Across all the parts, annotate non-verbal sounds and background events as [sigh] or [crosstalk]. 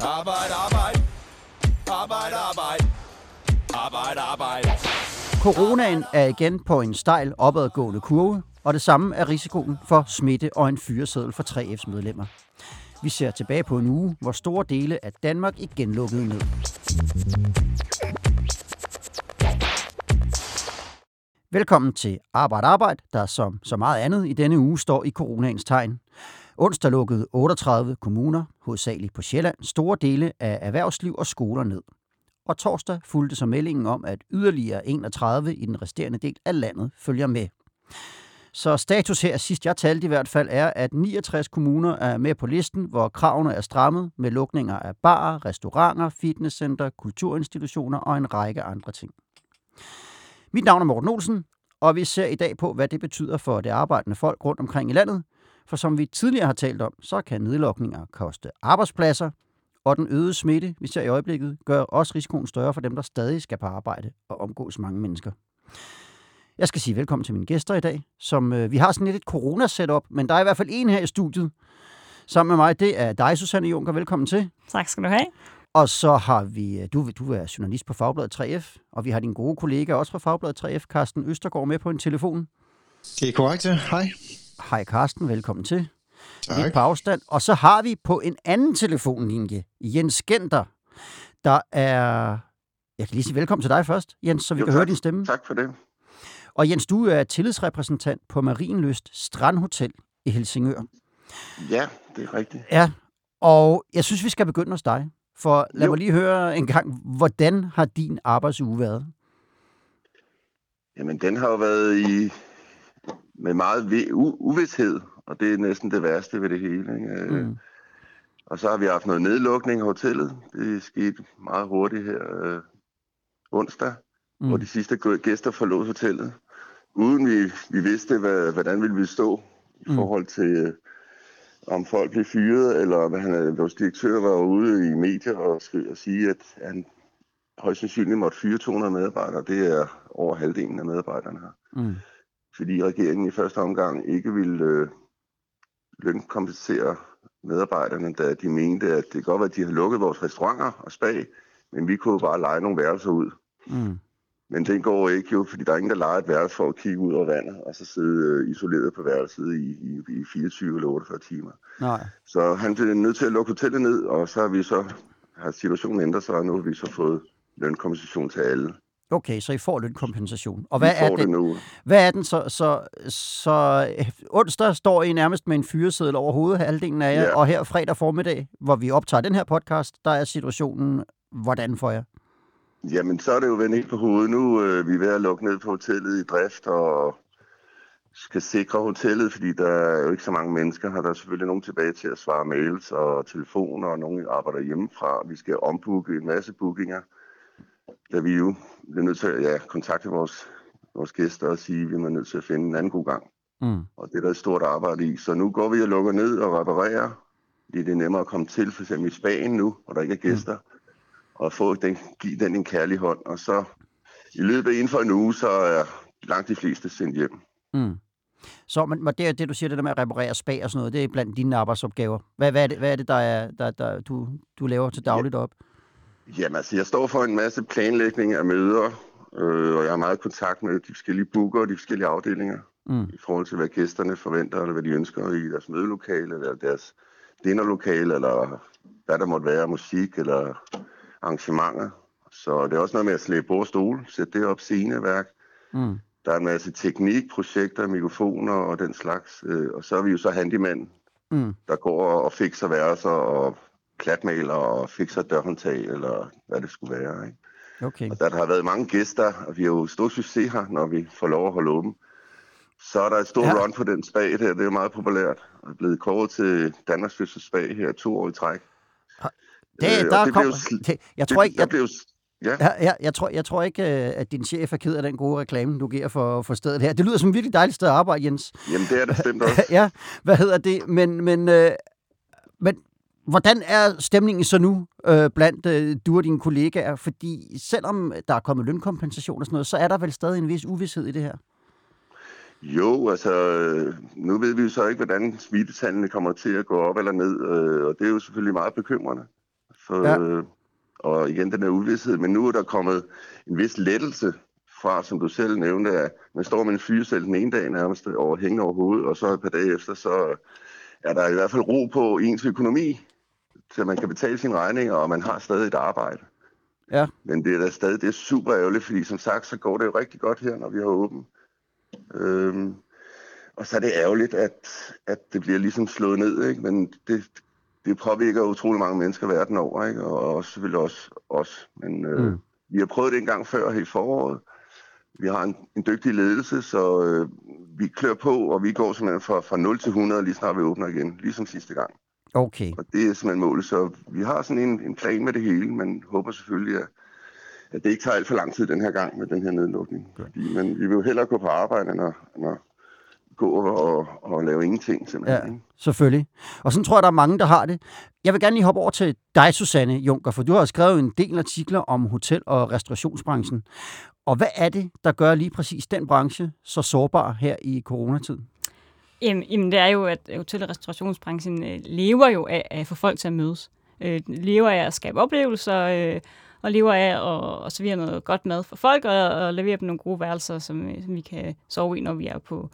Arbejde, arbejde. Arbejde, arbejde. Arbejde, arbejde. Coronaen er igen på en stejl opadgående kurve, og det samme er risikoen for smitte og en fyreseddel for 3F's medlemmer. Vi ser tilbage på en uge, hvor store dele af Danmark igen lukkede ned. Velkommen til Arbejde Arbejde, der som så meget andet i denne uge står i coronaens tegn. Onsdag lukkede 38 kommuner, hovedsageligt på Sjælland, store dele af erhvervsliv og skoler ned. Og torsdag fulgte så meldingen om, at yderligere 31 i den resterende del af landet følger med. Så status her, sidst jeg talte i hvert fald, er, at 69 kommuner er med på listen, hvor kravene er strammet med lukninger af barer, restauranter, fitnesscenter, kulturinstitutioner og en række andre ting. Mit navn er Morten Olsen, og vi ser i dag på, hvad det betyder for det arbejdende folk rundt omkring i landet. For som vi tidligere har talt om, så kan nedlukninger koste arbejdspladser, og den øgede smitte, vi ser i øjeblikket, gør også risikoen større for dem, der stadig skal på arbejde og omgås mange mennesker. Jeg skal sige velkommen til mine gæster i dag, som øh, vi har sådan lidt et corona-setup, men der er i hvert fald en her i studiet sammen med mig. Det er dig, Susanne Junker. Velkommen til. Tak skal du have. Og så har vi, øh, du, du er journalist på Fagbladet 3F, og vi har din gode kollega også fra Fagbladet 3F, Carsten Østergaard, med på en telefon. Det er korrekt, ja. Hej. Hej Carsten, velkommen til. Tak. Lidt på afstand. Og så har vi på en anden telefonlinje Jens Genter, der er... Jeg kan lige sige velkommen til dig først, Jens, så vi Jo, kan tak. høre din stemme. Tak for det. Og Jens, du er tillidsrepræsentant på Marienlyst Strandhotel i Helsingør. Ja, det er rigtigt. Ja, og jeg synes, vi skal begynde hos dig. For lad Jo. mig lige høre en gang, hvordan har din arbejdsuge været? Jamen, den har jo været i med meget u- uvidshed, og det er næsten det værste ved det hele. Ikke? Mm. Mm. Og så har vi haft noget nedlukning af hotellet. Det skete meget hurtigt her øh, onsdag, mm. hvor de sidste gæ- gæster forlod hotellet. Uden vi, vi vidste, hvad, hvordan ville vi stå i Mm. forhold til, øh, om folk blev fyret, eller hvad han, vores direktør var ude i medier og, og sige, at han højst sandsynligt måtte fyre 200 medarbejdere. Det er over halvdelen af medarbejderne her. Mm. Fordi regeringen i første omgang ikke ville øh, lønkompensere medarbejderne, da de mente, at det kan godt være, at de har lukket vores restauranter og spa, men vi kunne jo bare lege nogle værelser ud. Mm. Men den går ikke jo, fordi der er ingen, der leger et værelse for at kigge ud over vandet, og så sidde øh, isoleret på værelset i, i, i 24 eller 48 timer. Nej. Så han blev nødt til at lukke hotellet ned, og så har vi så har situationen ændret sig, og nu har vi så fået lønkompensation til alle. Okay, så I får lønkompensation. Og hvad er, det den, nu. hvad er den så? Så, så øh, onsdag står I nærmest med en fyreseddel over hovedet, halvdelen af jer, Ja. og her fredag formiddag, hvor vi optager den her podcast, der er situationen hvordan for jer? Jamen, så er det jo vendt ind på hovedet. Nu øh, vi er ved at lukke ned på hotellet i drift og skal sikre hotellet, fordi der er jo ikke så mange mennesker her. Der er selvfølgelig nogen tilbage til at svare mails og telefoner, og nogen arbejder hjemmefra. Vi skal ombooke en masse bookinger, da vi jo bliver nødt til at ja, kontakte vores, vores gæster og sige, at vi er nødt til at finde en anden god gang. Mm. Og det er der et stort arbejde i. Så nu går vi og lukker ned og reparerer, fordi det er nemmere at komme til, for eksempel i Spanien nu, hvor der ikke er gæster, mm. og få den, give den en kærlig hånd. Og så i løbet af inden for en uge, så er langt de fleste sendt hjem. Mm. Så men, men det, er det, du siger, det der med at reparere spag og sådan noget, det er blandt dine arbejdsopgaver. Hvad, hvad, er, det, hvad er det, der, er, der, der du, du laver til dagligt op? Jamen altså, jeg står for en masse planlægning af møder, øh, og jeg har meget kontakt med de forskellige booker og de forskellige afdelinger, Mm. i forhold til, hvad gæsterne forventer, eller hvad de ønsker i deres mødelokale, eller deres dinnerlokale, eller hvad der måtte være, musik eller arrangementer. Så det er også noget med at slæbe bord og stole, sætte det op, sceneværk. Mm. Der er en masse teknik, projekter, mikrofoner og den slags. øh, Og så er vi jo så handyman, Mm. der går og fikser værelser og klatmaler og fikser dørhåndtag, eller hvad det skulle være. Ikke? Okay. Og da der har været mange gæster, og vi har jo stor succes her, når vi får lov at holde åben, så er der et stort Ja. run på den spag der. Det er meget populært. Og er blevet kåret til Danmarks første spag her to år i træk. Det, Øh, der det kom, blev sl- det, jeg tror ikke, jeg, blev, ja, Ja, ja, jeg, tror, jeg tror ikke, øh, at din chef er ked af den gode reklame, du giver for, for stedet her. Det lyder som et virkelig dejligt sted at arbejde, Jens. jamen det er det bestemt [laughs] også. ja, hvad hedder det? Men, men, øh, men hvordan er stemningen så nu øh, blandt øh, du og dine kollegaer? Fordi selvom der er kommet lønkompensation og sådan noget, så er der vel stadig en vis uvidshed i det her. Jo, altså, nu ved vi jo så ikke, hvordan smittetallene kommer til at gå op eller ned, øh, og det er jo selvfølgelig meget bekymrende. Så, Ja. øh, og igen den der uvidshed. Men nu er der kommet en vis lettelse fra, som du selv nævnte, at man står med en fyrecell den ene dag nærmest over hængende over hovedet, og så et par dage efter, så er der i hvert fald ro på ens økonomi, så man kan betale sine regninger, og man har stadig et arbejde. Ja. Men det er da stadig det er super ærgerligt, fordi som sagt, så går det jo rigtig godt her, når vi har åbent. Øhm, og så er det ærgerligt, at, at det bliver ligesom slået ned, ikke? men det, det påvirker utrolig mange mennesker verden over, ikke? og også, selvfølgelig også os. Men øh, Mm. vi har prøvet det en gang før her i foråret. Vi har en, en dygtig ledelse, så øh, vi klør på, og vi går simpelthen fra, fra 0 til 100, lige snart vi åbner igen, ligesom sidste gang. Okay. Og det er simpelthen målet. Så vi har sådan en, en plan med det hele, men håber selvfølgelig, at, at det ikke tager alt for lang tid den her gang med den her nedlukning. Fordi, men vi vil jo hellere gå på arbejde, end at, end at gå og, og lave ingenting simpelthen. Ja, selvfølgelig. Og sådan tror jeg, der er mange, der har det. Jeg vil gerne lige hoppe over til dig, Susanne Junker, for du har skrevet en del artikler om hotel- og restaurationsbranchen. Og hvad er det, der gør lige præcis den branche så sårbar her i coronatiden? Jamen, jamen, det er jo, at hotel- og restaurationsbranchen øh, lever jo af, af at få folk til at mødes. Øh, lever af at skabe oplevelser, øh, og lever af at, at servere noget godt mad for folk, og, og levere dem nogle gode værelser, som, øh, som vi kan sove i, når vi er på,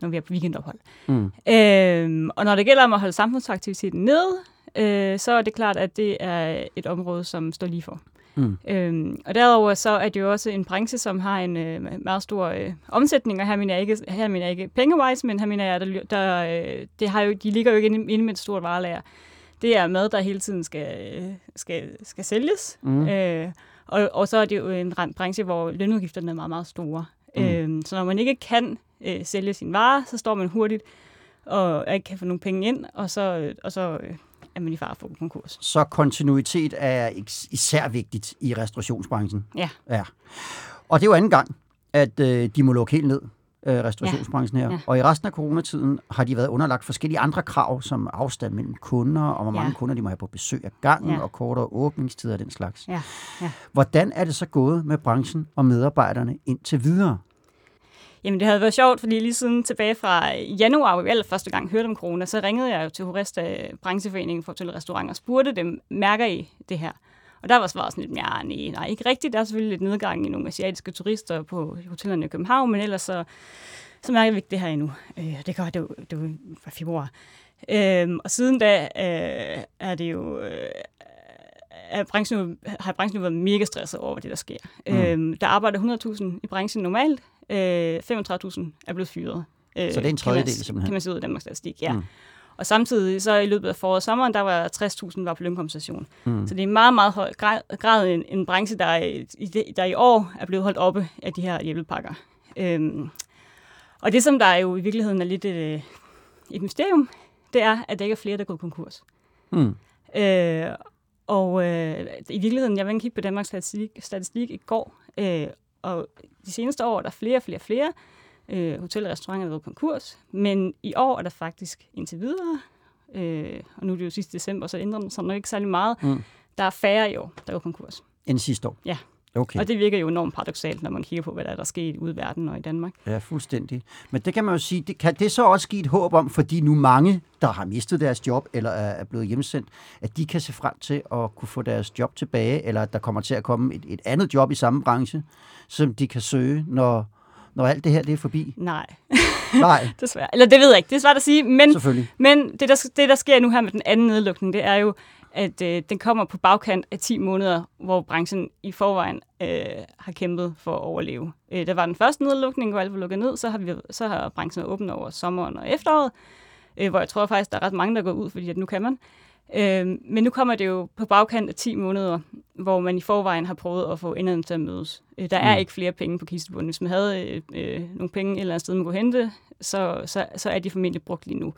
når vi er på weekendophold. Mm. Øhm, og når det gælder om at holde samfundsaktiviteten nede, øh, så er det klart, at det er et område, som står lige for. Mm. Øhm, og derover så er det jo også en branche, som har en øh, meget stor øh, omsætning, og her mener jeg ikke, her mener jeg ikke pengewise, men her mener jeg, der, der, øh, det har jo, de ligger jo ikke inde, inde med et stort varelager. Det er mad, der hele tiden skal, øh, skal, skal sælges, Mm. øh, og, og så er det jo en ran- branche, hvor lønudgifterne er meget, meget store. Mm. Øhm, så når man ikke kan øh, sælge sin vare, så står man hurtigt og ikke kan få nogle penge ind, og så, øh, og så øh, er man i fare for konkurs. Så kontinuitet er is- især vigtigt i restaurationsbranchen. Ja. ja. Og det er jo anden gang, at øh, de må lukke helt ned, øh, restaurationsbranchen her. Ja. Og i resten af coronatiden har de været underlagt forskellige andre krav, som afstand mellem kunder, og hvor mange Ja. kunder de må have på besøg af gangen, Ja. og kortere åbningstider og den slags. Ja, ja. Hvordan er det så gået med branchen og medarbejderne indtil videre? Jamen, det havde været sjovt, fordi lige siden tilbage fra januar, hvor vi allerførste gang hørte om corona, så ringede jeg jo til Horesta Brancheforeningen for Hotel og Restaurant og spurgte dem, mærker I det her? Og der var svaret sådan lidt, ja, nej, nej, ikke rigtigt. Der er selvfølgelig lidt nedgang i nogle asiatiske turister på hotellerne i København, men ellers så, så mærker vi ikke det her endnu. Øh, det kan det, var- det var fra februar. Øhm, og siden da øh, er det jo... Øh, er branchen, jo- har branchen jo været mega stresset over det, der sker. Mm. Øhm, der arbejder 100.000 i branchen normalt. Øh, 35.000 er blevet fyret. Øh, Så det er en kan man- tredjedel, simpelthen? Kan man se ud af Danmarks Statistik, ja. Mm. Og samtidig så i løbet af foråret og sommeren, der var 60.000 var på lønkompensation. Mm. Så det er en meget, meget høj grad, en, en branche, der, er, i der i år er blevet holdt oppe af de her hjælpepakker. Øhm, og det, som der jo i virkeligheden er lidt et, øh, et mysterium, det er, at der ikke er flere, der er gået konkurs. Mm. Øh, og øh, i virkeligheden, jeg var inde kigge på Danmarks statistik, statistik i går, øh, og de seneste år er der flere og flere flere øh, hoteller og restauranter, der er konkurs, men i år er der faktisk indtil videre, øh, og nu er det jo sidste december, så ændrer det sig nok ikke særlig meget, Mm. der er færre i år, der er gået konkurs. End sidste år? Ja. Okay. Og det virker jo enormt paradoxalt, når man kigger på, hvad der er, der sket ude i verden og i Danmark. Ja, fuldstændig. Men det kan man jo sige, det kan det så også give et håb om, fordi nu mange, der har mistet deres job eller er blevet hjemsendt, at de kan se frem til at kunne få deres job tilbage, eller at der kommer til at komme et, et andet job i samme branche, som de kan søge, når, når alt det her det er forbi. Nej, Nej, [laughs] desværre. Eller det ved jeg ikke, det er svært at sige, men. Men det der, det, der sker nu her med den anden nedlukning, det er jo, at øh, den kommer på bagkant af 10 måneder, hvor branchen i forvejen øh, har kæmpet for at overleve. Øh, der var den første nedlukning, hvor alt var lukket ned, så har, vi, så har branchen været åben over sommeren og efteråret, øh, hvor jeg tror faktisk, der er ret mange, der går ud, fordi at nu kan man. Øh, men nu kommer det jo på bagkant af 10 måneder, hvor man i forvejen har prøvet at få enderne til at mødes. Øh, der er Mm. ikke flere penge på kistebunden. Hvis man havde øh, øh, nogle penge et eller andet sted, man kunne hente, så, så, så er de formentlig brugt lige nu.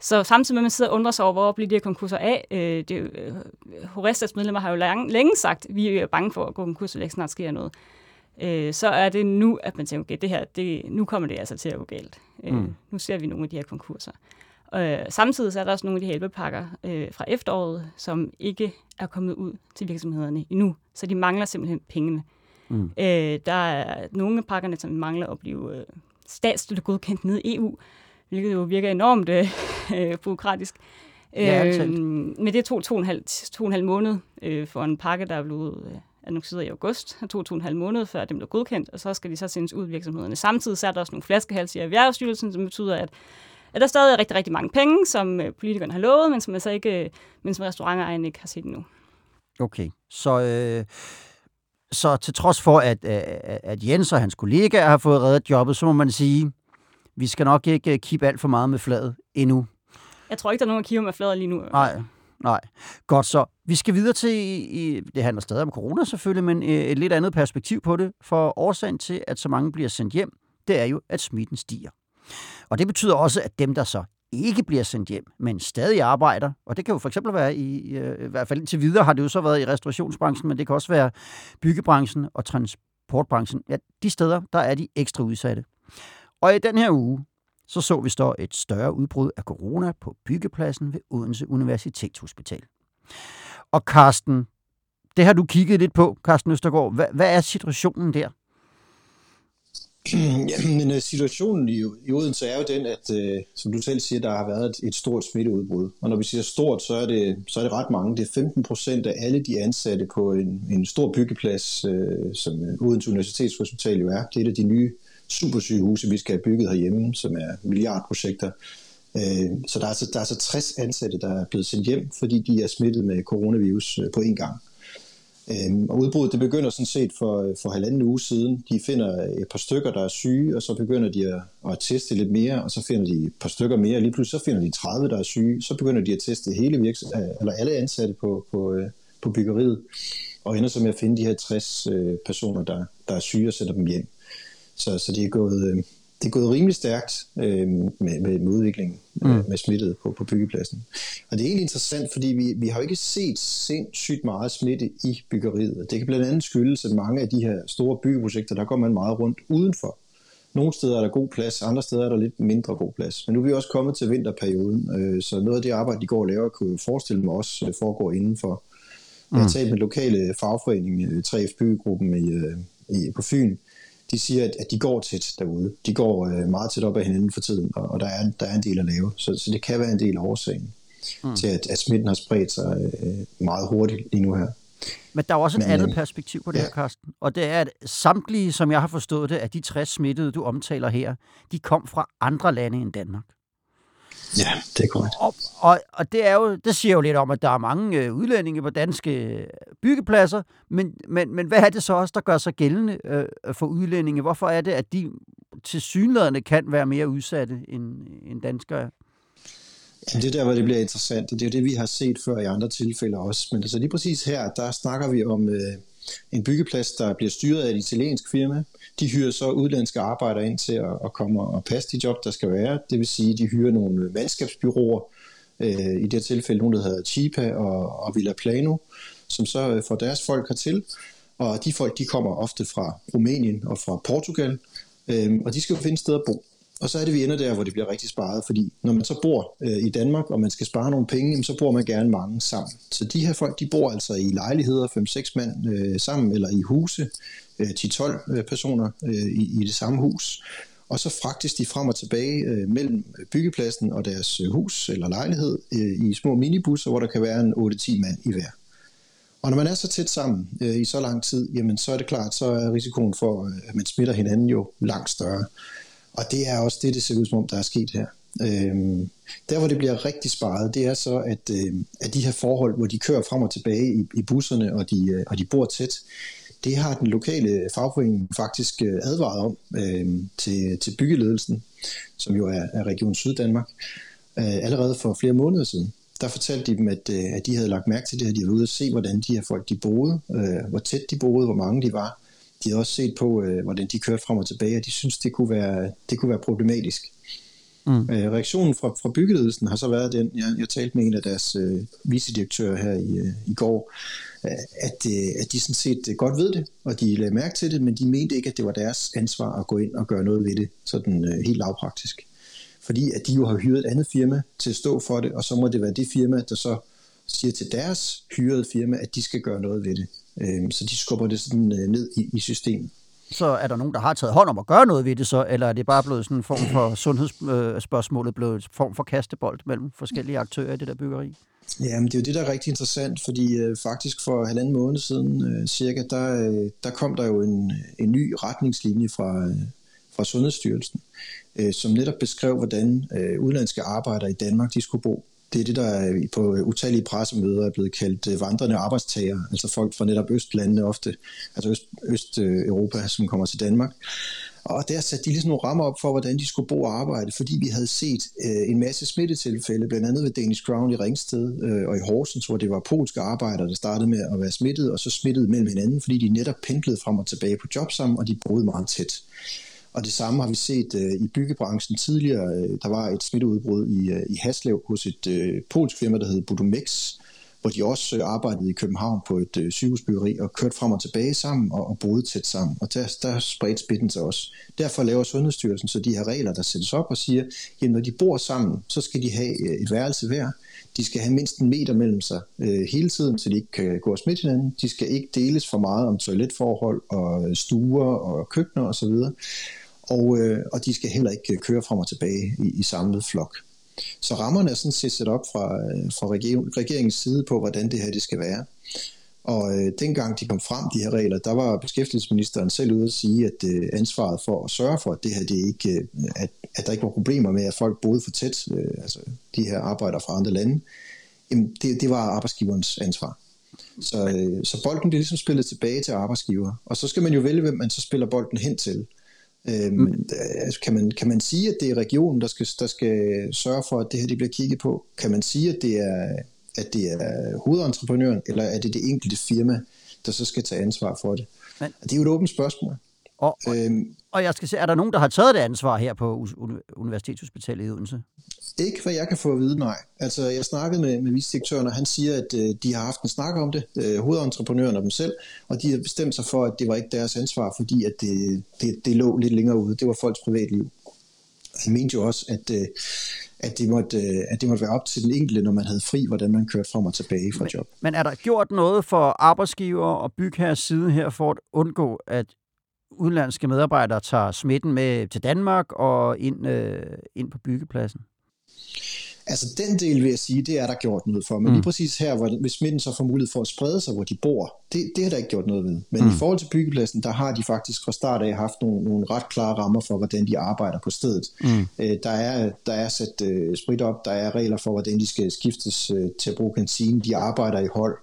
Så samtidig med, at man sidder og undrer sig over, hvor bliver de her konkurser af, øh, det, er øh, Horestas medlemmer har jo lang, længe sagt, at vi er bange for at gå konkurs, så snart sker noget. Øh, så er det nu, at man tænker, okay, det her, det, nu kommer det altså til at gå galt. Øh, Mm. Nu ser vi nogle af de her konkurser. Øh, samtidig så er der også nogle af de hjælpepakker øh, fra efteråret, som ikke er kommet ud til virksomhederne endnu. Så de mangler simpelthen pengene. Mm. Øh, der er nogle af pakkerne, som mangler at blive øh, statsstøttegodkendt nede i EU, hvilket jo virker enormt øh, øh, byråkratisk. Ja, øh, men det tog to og en halv, to og en halv måned øh, for en pakke, der er blevet øh, annonceret i august. Det tog to og en halv måned, før den blev godkendt, og så skal de så sendes ud i virksomhederne. Samtidig så er der også nogle flaskehalse i Erhvervsstyrelsen, som betyder, at at der stadig er rigtig, rigtig mange penge, som øh, politikerne har lovet, men som altså ikke, øh, men som restaurantejerne ikke har set endnu. Okay, så, øh, så til trods for, at, at Jens og hans kollegaer har fået reddet jobbet, så må man sige, vi skal nok ikke kippe alt for meget med fladet endnu. Jeg tror ikke, der er nogen, der kigger med fladet lige nu. Nej, nej. Godt så. Vi skal videre til, i, det handler stadig om corona selvfølgelig, men et lidt andet perspektiv på det, for årsagen til, at så mange bliver sendt hjem, det er jo, at smitten stiger. Og det betyder også, at dem, der så ikke bliver sendt hjem, men stadig arbejder, og det kan jo for eksempel være i, øh, i hvert fald indtil videre har det jo så været i restaurationsbranchen, men det kan også være byggebranchen og transportbranchen. Ja, de steder, der er de ekstra udsatte. Og i den her uge, så så vi står et større udbrud af corona på byggepladsen ved Odense Universitetshospital. Og Karsten, det har du kigget lidt på, Karsten Østergaard. Hvad, hvad er situationen der? [clears throat] Jamen, øh, situationen i, i Odense er jo den, at øh, som du selv siger, der har været et, et stort smitteudbrud. Og når vi siger stort, så er det, så er det ret mange. Det er 15 procent af alle de ansatte på en, en stor byggeplads, øh, som Odense Universitetshospital jo er. Det er et af de nye supersygehuse, vi skal have bygget herhjemme, som er milliardprojekter. Øh, så der er, altså, der er altså 60 ansatte, der er blevet sendt hjem, fordi de er smittet med coronavirus øh, på en gang. Øh, og udbruddet det begynder sådan set for, for halvanden uge siden. De finder et par stykker, der er syge, og så begynder de at, at teste lidt mere, og så finder de et par stykker mere, og lige pludselig så finder de 30, der er syge. Så begynder de at teste hele virks eller alle ansatte på, på, på byggeriet, og ender så med at finde de her 60 personer, der, der er syge, og sætter dem hjem. Så, så det er gået, øh, det er gået rimelig stærkt øh, med, med, med udviklingen mm. med smittet på, på byggepladsen. Og det er egentlig interessant, fordi vi, vi har jo ikke set sindssygt meget smitte i byggeriet. Det kan blandt andet skyldes, at mange af de her store byggeprojekter, der går man meget rundt udenfor. Nogle steder er der god plads, andre steder er der lidt mindre god plads. Men nu er vi også kommet til vinterperioden, øh, så noget af det arbejde, de går og laver, kunne jeg forestille mig også øh, foregår indenfor. Jeg har mm. talt med lokale fagforening, 3F Byggegruppen i, øh, i, på Fyn, de siger, at, at de går tæt derude. De går øh, meget tæt op ad hinanden for tiden, og, og der, er, der er en del at lave. Så, så det kan være en del af årsagen mm. til, at, at smitten har spredt sig øh, meget hurtigt lige nu her. Men der er også et Men, andet øh, perspektiv på det ja. her, Carsten. Og det er, at samtlige, som jeg har forstået det, at de 60 smittede, du omtaler her, de kom fra andre lande end Danmark. Ja, det er korrekt. Og, og, og det, er jo, det siger jo lidt om, at der er mange øh, udlændinge på danske øh, byggepladser, men, men, men hvad er det så også, der gør sig gældende øh, for udlændinge? Hvorfor er det, at de til synlædende kan være mere udsatte end, end danskere? Jamen, det er der, hvor det bliver interessant, og det er jo det, vi har set før i andre tilfælde også. Men altså lige præcis her, der snakker vi om øh, en byggeplads, der bliver styret af et italiensk firma. De hyrer så udlandske arbejdere ind til at, at komme og passe de job, der skal være. Det vil sige, de hyrer nogle mandskabsbyråer, øh, i det tilfælde nogle, der hedder Chipa og, og Villa Plano, som så øh, får deres folk hertil. Og de folk, de kommer ofte fra Rumænien og fra Portugal, øh, og de skal jo finde et sted at bo. Og så er det, vi ender der, hvor det bliver rigtig sparet, fordi når man så bor øh, i Danmark, og man skal spare nogle penge, så bor man gerne mange sammen. Så de her folk, de bor altså i lejligheder, 5-6 mand øh, sammen, eller i huse, øh, 10-12 øh, personer øh, i, i det samme hus. Og så fragtes de frem og tilbage øh, mellem øh, byggepladsen og deres øh, hus eller lejlighed øh, i små minibusser, hvor der kan være en 8-10 mand i hver. Og når man er så tæt sammen øh, i så lang tid, jamen så er det klart, så er risikoen for, øh, at man smitter hinanden jo langt større. Og det er også det, det ser ud som om, der er sket her. Øhm, der, hvor det bliver rigtig sparet, det er så, at, øh, at de her forhold, hvor de kører frem og tilbage i, i busserne, og de, øh, og de bor tæt, det har den lokale fagforening faktisk øh, advaret om øh, til, til byggeledelsen, som jo er, er Region Syddanmark, øh, allerede for flere måneder siden. Der fortalte de dem, at, øh, at de havde lagt mærke til det her. De var ude at se, hvordan de her folk de boede, øh, hvor tæt de boede, hvor mange de var. De havde også set på, øh, hvordan de kørte frem og tilbage, og de synes, det kunne være, det kunne være problematisk. Mm. Øh, reaktionen fra, fra byggeledelsen har så været den, jeg, jeg talte med en af deres øh, vicedirektører her i, øh, i går, at, øh, at de sådan set øh, godt ved det, og de lagde mærke til det, men de mente ikke, at det var deres ansvar at gå ind og gøre noget ved det, sådan øh, helt lavpraktisk. Fordi at de jo har hyret et andet firma til at stå for det, og så må det være det firma, der så siger til deres hyrede firma, at de skal gøre noget ved det. Øhm, så de skubber det sådan ned i, i systemet. Så er der nogen, der har taget hånd om at gøre noget ved det så, eller er det bare blevet sådan en form for sundhedsspørgsmålet, blevet en form for kastebold mellem forskellige aktører i det der byggeri? Ja, men det er jo det, der er rigtig interessant, fordi øh, faktisk for halvanden måned siden øh, cirka, der, øh, der kom der jo en, en ny retningslinje fra, øh, fra Sundhedsstyrelsen, øh, som netop beskrev, hvordan øh, udenlandske arbejdere i Danmark de skulle bo. Det er det, der øh, på utallige pressemøder er blevet kaldt øh, vandrende arbejdstager, altså folk fra netop Østlandene ofte, altså Øst, Østeuropa, som kommer til Danmark. Og der satte de ligesom nogle rammer op for, hvordan de skulle bo og arbejde, fordi vi havde set øh, en masse smittetilfælde, blandt andet ved Danish Crown i Ringsted øh, og i Horsens, hvor det var polske arbejdere, der startede med at være smittet, og så smittede mellem hinanden, fordi de netop pendlede frem og tilbage på job sammen, og de boede meget tæt. Og det samme har vi set øh, i byggebranchen tidligere. Øh, der var et smitteudbrud i, øh, i Haslev hos et øh, polsk firma, der hed Budomex, hvor de også øh, arbejdede i København på et øh, sygehusbyggeri og kørte frem og tilbage sammen og, og boede tæt sammen. Og der, der spredte spitten sig også. Derfor laver Sundhedsstyrelsen så de her regler, der sættes op og siger, at når de bor sammen, så skal de have øh, et værelse hver. De skal have mindst en meter mellem sig øh, hele tiden, så de ikke kan gå og smitte hinanden. De skal ikke deles for meget om toiletforhold og øh, stuer og køkkener osv. Og, og, øh, og de skal heller ikke køre frem og tilbage i, i samlet flok. Så rammerne er sådan set sat op fra, øh, fra regeringens side på, hvordan det her det skal være. Og øh, dengang de kom frem, de her regler, der var beskæftigelsesministeren selv ude at sige, at øh, ansvaret for at sørge for, at det her, det ikke, øh, at, at der ikke var problemer med, at folk boede for tæt, øh, altså de her arbejdere fra andre lande, jamen det, det var arbejdsgiverens ansvar. Så, øh, så bolden bliver ligesom spillet tilbage til arbejdsgiver, og så skal man jo vælge, hvem man så spiller bolden hen til. Øhm, mm. Altså, kan, man, kan man sige, at det er regionen, der skal, der skal sørge for, at det her det bliver kigget på? Kan man sige, at det er, at det er hovedentreprenøren, eller er det det enkelte firma, der så skal tage ansvar for det? Men, det er jo et åbent spørgsmål. Og, øhm, og jeg skal se, er der nogen, der har taget det ansvar her på Universitetshospitalet i Odense? Ikke hvad jeg kan få at vide, nej. Altså, jeg snakkede med, med vicedirektøren, og han siger, at øh, de har haft en snak om det, øh, hovedentreprenøren og dem selv, og de har bestemt sig for, at det var ikke deres ansvar, fordi at det, det, det lå lidt længere ude. Det var folks privatliv. Han mente jo også, at, øh, at, det måtte, øh, at det måtte være op til den enkelte, når man havde fri, hvordan man kørte frem og tilbage fra job. Men er der gjort noget for arbejdsgiver og bygherres side her for at undgå, at udenlandske medarbejdere tager smitten med til Danmark og ind, øh, ind på byggepladsen? Altså den del vil jeg sige, det er der gjort noget for. Men mm. lige præcis her, hvor, hvis smitten så får mulighed for at sprede sig, hvor de bor, det, det har der ikke gjort noget ved. Men mm. i forhold til byggepladsen, der har de faktisk fra start af haft nogle, nogle ret klare rammer for, hvordan de arbejder på stedet. Mm. Øh, der, er, der er sat øh, sprit op, der er regler for, hvordan de skal skiftes øh, til at bruge kantine, de arbejder i hold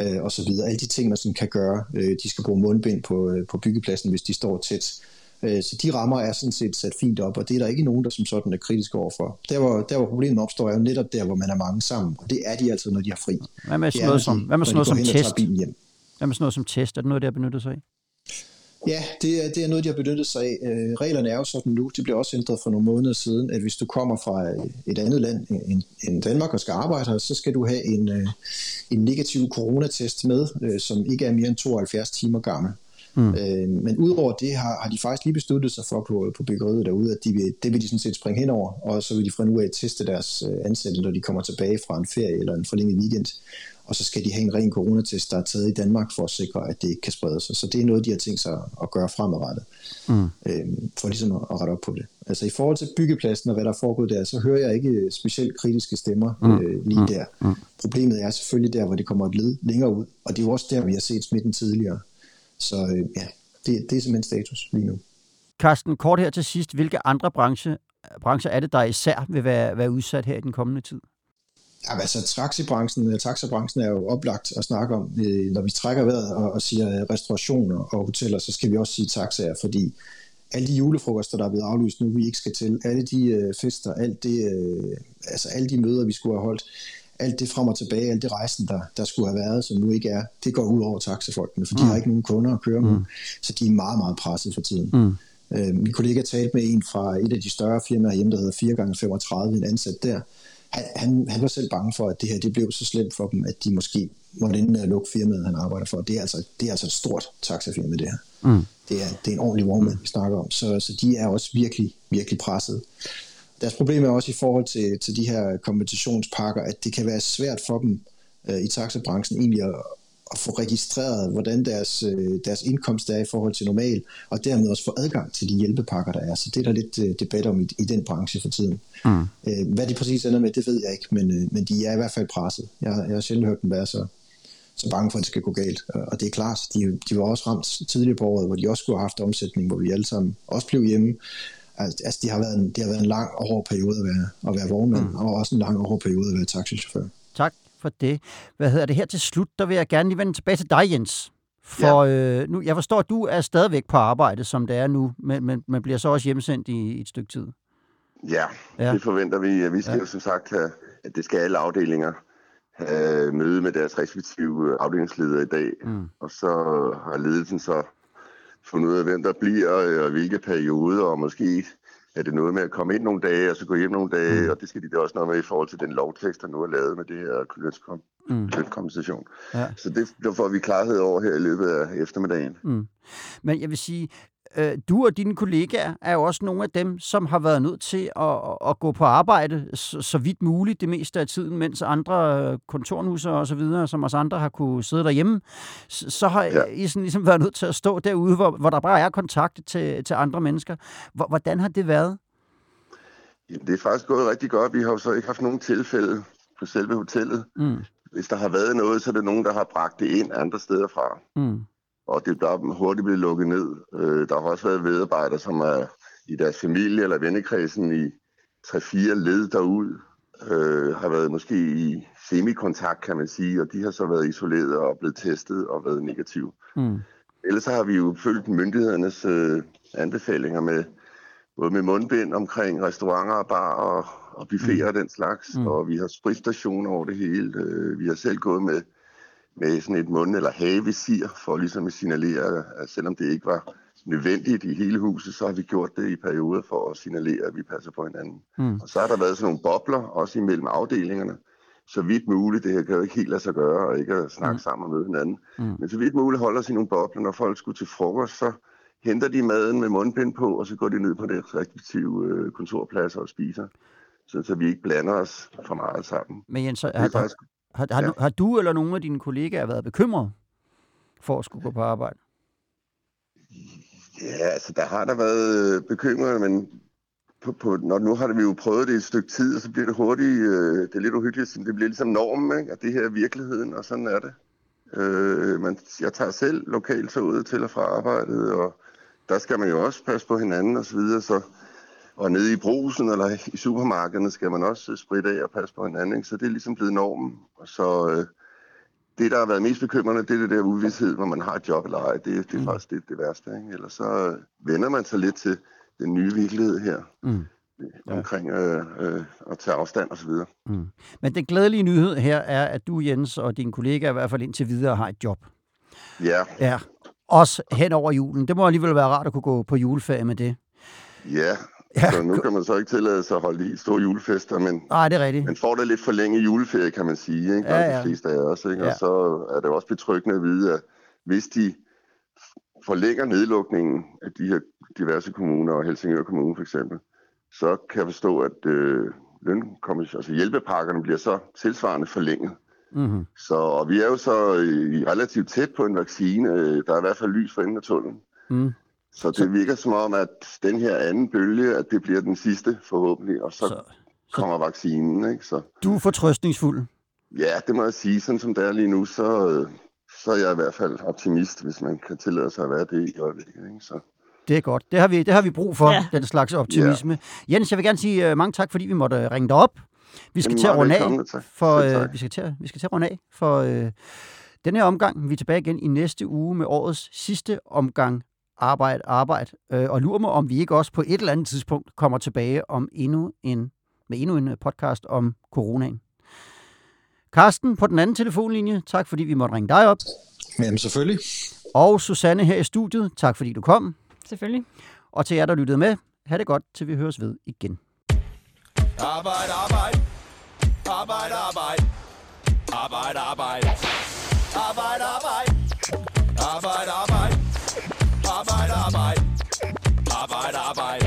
øh, og så videre. Alle de ting, man sådan kan gøre. Øh, de skal bruge mundbind på, øh, på byggepladsen, hvis de står tæt. Øh, så de rammer er sådan set sat fint op, og det er der ikke nogen, der som sådan er kritiske overfor. Der hvor, der hvor problemet opstår, er jo netop der, hvor man er mange sammen, og det er de altid, når de har fri. Hvad med sådan noget, som, hvad med sådan noget som test? Hvad med sådan noget som test? Er det noget, der har benyttet sig af? Ja, det er, det er noget, de har benyttet sig af. Øh, reglerne er jo sådan nu, det blev også ændret for nogle måneder siden, at hvis du kommer fra øh, et andet land end Danmark og skal arbejde her, så skal du have en, øh, en negativ coronatest med, øh, som ikke er mere end 72 timer gammel. Mm. Øh, men udover det har, har de faktisk lige besluttet sig for på, på byggeriet derude, at de vil, det vil de sådan set springe hen over, og så vil de fra nu af teste deres ansatte, når de kommer tilbage fra en ferie eller en forlænget weekend og så skal de have en ren coronatest, der er taget i Danmark for at sikre, at det ikke kan sprede sig. Så det er noget, de har tænkt sig at gøre fremadrettet, mm. øhm, for ligesom at, at rette op på det. Altså i forhold til byggepladsen og hvad der er foregået der, så hører jeg ikke specielt kritiske stemmer mm. øh, lige mm. der. Mm. Problemet er selvfølgelig der, hvor det kommer et led længere ud, og det er jo også der, vi har set smitten tidligere. Så øh, ja, det, det er simpelthen status lige nu. Carsten, kort her til sidst. Hvilke andre branche, brancher er det, der især vil være, være udsat her i den kommende tid? Ja, altså taxibranchen, taxabranchen er jo oplagt at snakke om. Øh, når vi trækker vejret og, og siger restaurationer og hoteller, så skal vi også sige taxaer, fordi alle de julefrokoster, der er blevet aflyst nu, vi ikke skal til, alle de øh, fester, alt det, øh, altså alle de møder, vi skulle have holdt, alt det frem og tilbage, alt det rejsen, der, der skulle have været, som nu ikke er, det går ud over taxafolkene, for mm. de har ikke nogen kunder at køre med, mm. så de er meget, meget presset for tiden. Mm. Øh, min kollega talte med en fra et af de større firmaer hjemme, der hedder 4x35, en ansat der, han, han, han var selv bange for, at det her det blev så slemt for dem, at de måske måtte ende med at lukke firmaet, han arbejder for. Det er altså, det er altså et stort taxafirma, det her. Mm. Det, er, det er en ordentlig vognmand, vi snakker om. Så, så de er også virkelig, virkelig presset. Deres problem er også i forhold til, til de her kompensationspakker, at det kan være svært for dem øh, i taxabranchen egentlig at, at få registreret, hvordan deres, øh, deres indkomst er i forhold til normal, og dermed også få adgang til de hjælpepakker, der er. Så det er der lidt øh, debat om i, i den branche for tiden. Mm. Øh, hvad de præcis ender med, det ved jeg ikke, men, øh, men de er i hvert fald presset. Jeg, jeg har sjældent hørt dem være så, så bange for, at det skal gå galt. Og det er klart, de, de var også ramt tidligere på året, hvor de også skulle have haft omsætning, hvor vi alle sammen også blev hjemme. Altså, det har været en, det har været en lang og hård periode at være, at være vognmand, mm. og også en lang og hård periode at være taxichauffør. Tak for det. Hvad hedder det her til slut? Der vil jeg gerne lige vende tilbage til dig, Jens. For ja. øh, nu, jeg forstår, at du er stadigvæk på arbejde, som det er nu, men, men man bliver så også hjemsendt i, i et stykke tid. Ja, ja, det forventer vi. Vi skal ja. jo som sagt have, at det skal alle afdelinger have møde med deres respektive afdelingsledere i dag. Mm. Og så har ledelsen så fundet ud af, hvem der bliver, og hvilke perioder, og måske er det noget med at komme ind nogle dage, og så gå hjem nogle dage, mm. og det skal de da også noget med i forhold til den lovtekst, der nu er lavet med det her lønkompensation. Mm. Ja. Så det, det får vi klarhed over her i løbet af eftermiddagen. Mm. Men jeg vil sige, øh, du og dine kollegaer er jo også nogle af dem, som har været nødt til at, at gå på arbejde så, så vidt muligt det meste af tiden, mens andre kontornusser og så videre, som os andre har kunne sidde derhjemme, så, så har ja. I sådan ligesom været nødt til at stå derude, hvor, hvor der bare er kontakt til, til andre mennesker. Hvordan har det været? Jamen, det er faktisk gået rigtig godt. Vi har jo så ikke haft nogen tilfælde på selve hotellet. Mm. Hvis der har været noget, så er det nogen, der har bragt det ind andre steder fra. Mm og det er hurtigt blevet lukket ned. Øh, der har også været medarbejdere, som er i deres familie eller vennekredsen i 3-4 led derud, øh, har været måske i semikontakt, kan man sige, og de har så været isoleret og blevet testet og været negativ. Mm. Ellers så har vi jo følgt myndighedernes øh, anbefalinger med både med mundbind omkring restauranter og bar og, og buffeter mm. og den slags, mm. og vi har spritstationer over det hele. Øh, vi har selv gået med med sådan et mund- eller havevisir, for ligesom at signalere, at selvom det ikke var nødvendigt i hele huset, så har vi gjort det i perioder for at signalere, at vi passer på hinanden. Mm. Og så har der været sådan nogle bobler, også imellem afdelingerne, så vidt muligt, det her kan jo ikke helt lade sig gøre, og ikke at snakke mm. sammen og møde hinanden, mm. men så vidt muligt holder sig nogle bobler, når folk skulle til frokost, så henter de maden med mundbind på, og så går de ned på deres respektive øh, kontorpladser og spiser, så, så vi ikke blander os for meget sammen. Men Jens, har, faktisk... Har, har, ja. har du eller nogle af dine kollegaer været bekymret for at skulle gå på arbejde? Ja, altså der har der været øh, bekymringer, men på, på, når, nu har vi jo prøvet det et stykke tid, og så bliver det hurtigt, øh, det er lidt uhyggeligt, det bliver ligesom normen, ikke? at det her er virkeligheden, og sådan er det. Øh, men jeg tager selv lokalt så ud til og fra arbejdet, og der skal man jo også passe på hinanden og så videre, så og nede i brusen eller i supermarkederne skal man også spritte af og passe på hinanden. Ikke? Så det er ligesom blevet normen. Så øh, det, der har været mest bekymrende, det er det der uvidshed, når man har et job eller ej. Det, det er mm. faktisk det, det værste. Ikke? Ellers så vender man sig lidt til den nye virkelighed her. Mm. Ja. omkring øh, øh, at tage afstand og så videre. Mm. Men den glædelige nyhed her er, at du, Jens, og dine kollegaer i hvert fald indtil videre har et job. Ja. Ja. Også hen over julen. Det må alligevel være rart at kunne gå på juleferie med det. Ja, Ja. Så nu kan man så ikke tillade sig at holde de store julefester, men Nej, det er rigtigt. man får da lidt for længe juleferie, kan man sige, ikke? Ja, ja. de fleste af os. Ikke? Ja. Og så er det også betryggende at vide, at hvis de forlænger nedlukningen af de her diverse kommuner, og Helsingør Kommune for eksempel, så kan jeg forstå, at øh, lønkommission, altså hjælpepakkerne bliver så tilsvarende forlænget. Mm-hmm. Så, og vi er jo så i, relativt tæt på en vaccine. Der er i hvert fald lys for enden af tunnelen. Mm. Så det virker som om, at den her anden bølge, at det bliver den sidste forhåbentlig, og så, så, så kommer vaccinen. Ikke? Så, du er fortrøstningsfuld? Ja, det må jeg sige. Sådan som det er lige nu, så, så er jeg i hvert fald optimist, hvis man kan tillade sig at være det i øjeblikket. Ikke? Så. Det er godt. Det har vi, det har vi brug for, ja. den slags optimisme. Ja. Jens, jeg vil gerne sige uh, mange tak, fordi vi måtte ringe dig op. Vi skal til at runde af, for, uh, vi skal til, vi skal til at runde af for uh, den her omgang. Vi er tilbage igen i næste uge med årets sidste omgang arbejde, arbejde. Øh, og lurer mig, om vi ikke også på et eller andet tidspunkt kommer tilbage om endnu en, med endnu en øh, podcast om coronaen. Karsten på den anden telefonlinje, tak fordi vi måtte ringe dig op. Jamen selvfølgelig. Og Susanne her i studiet, tak fordi du kom. Selvfølgelig. Og til jer, der lyttede med, ha' det godt, til vi høres ved igen. Arbejde, arbejde. Arbejde, arbejde. Arbejde, arbejde. Arbejde, arbejde. Arbejde, arbejde.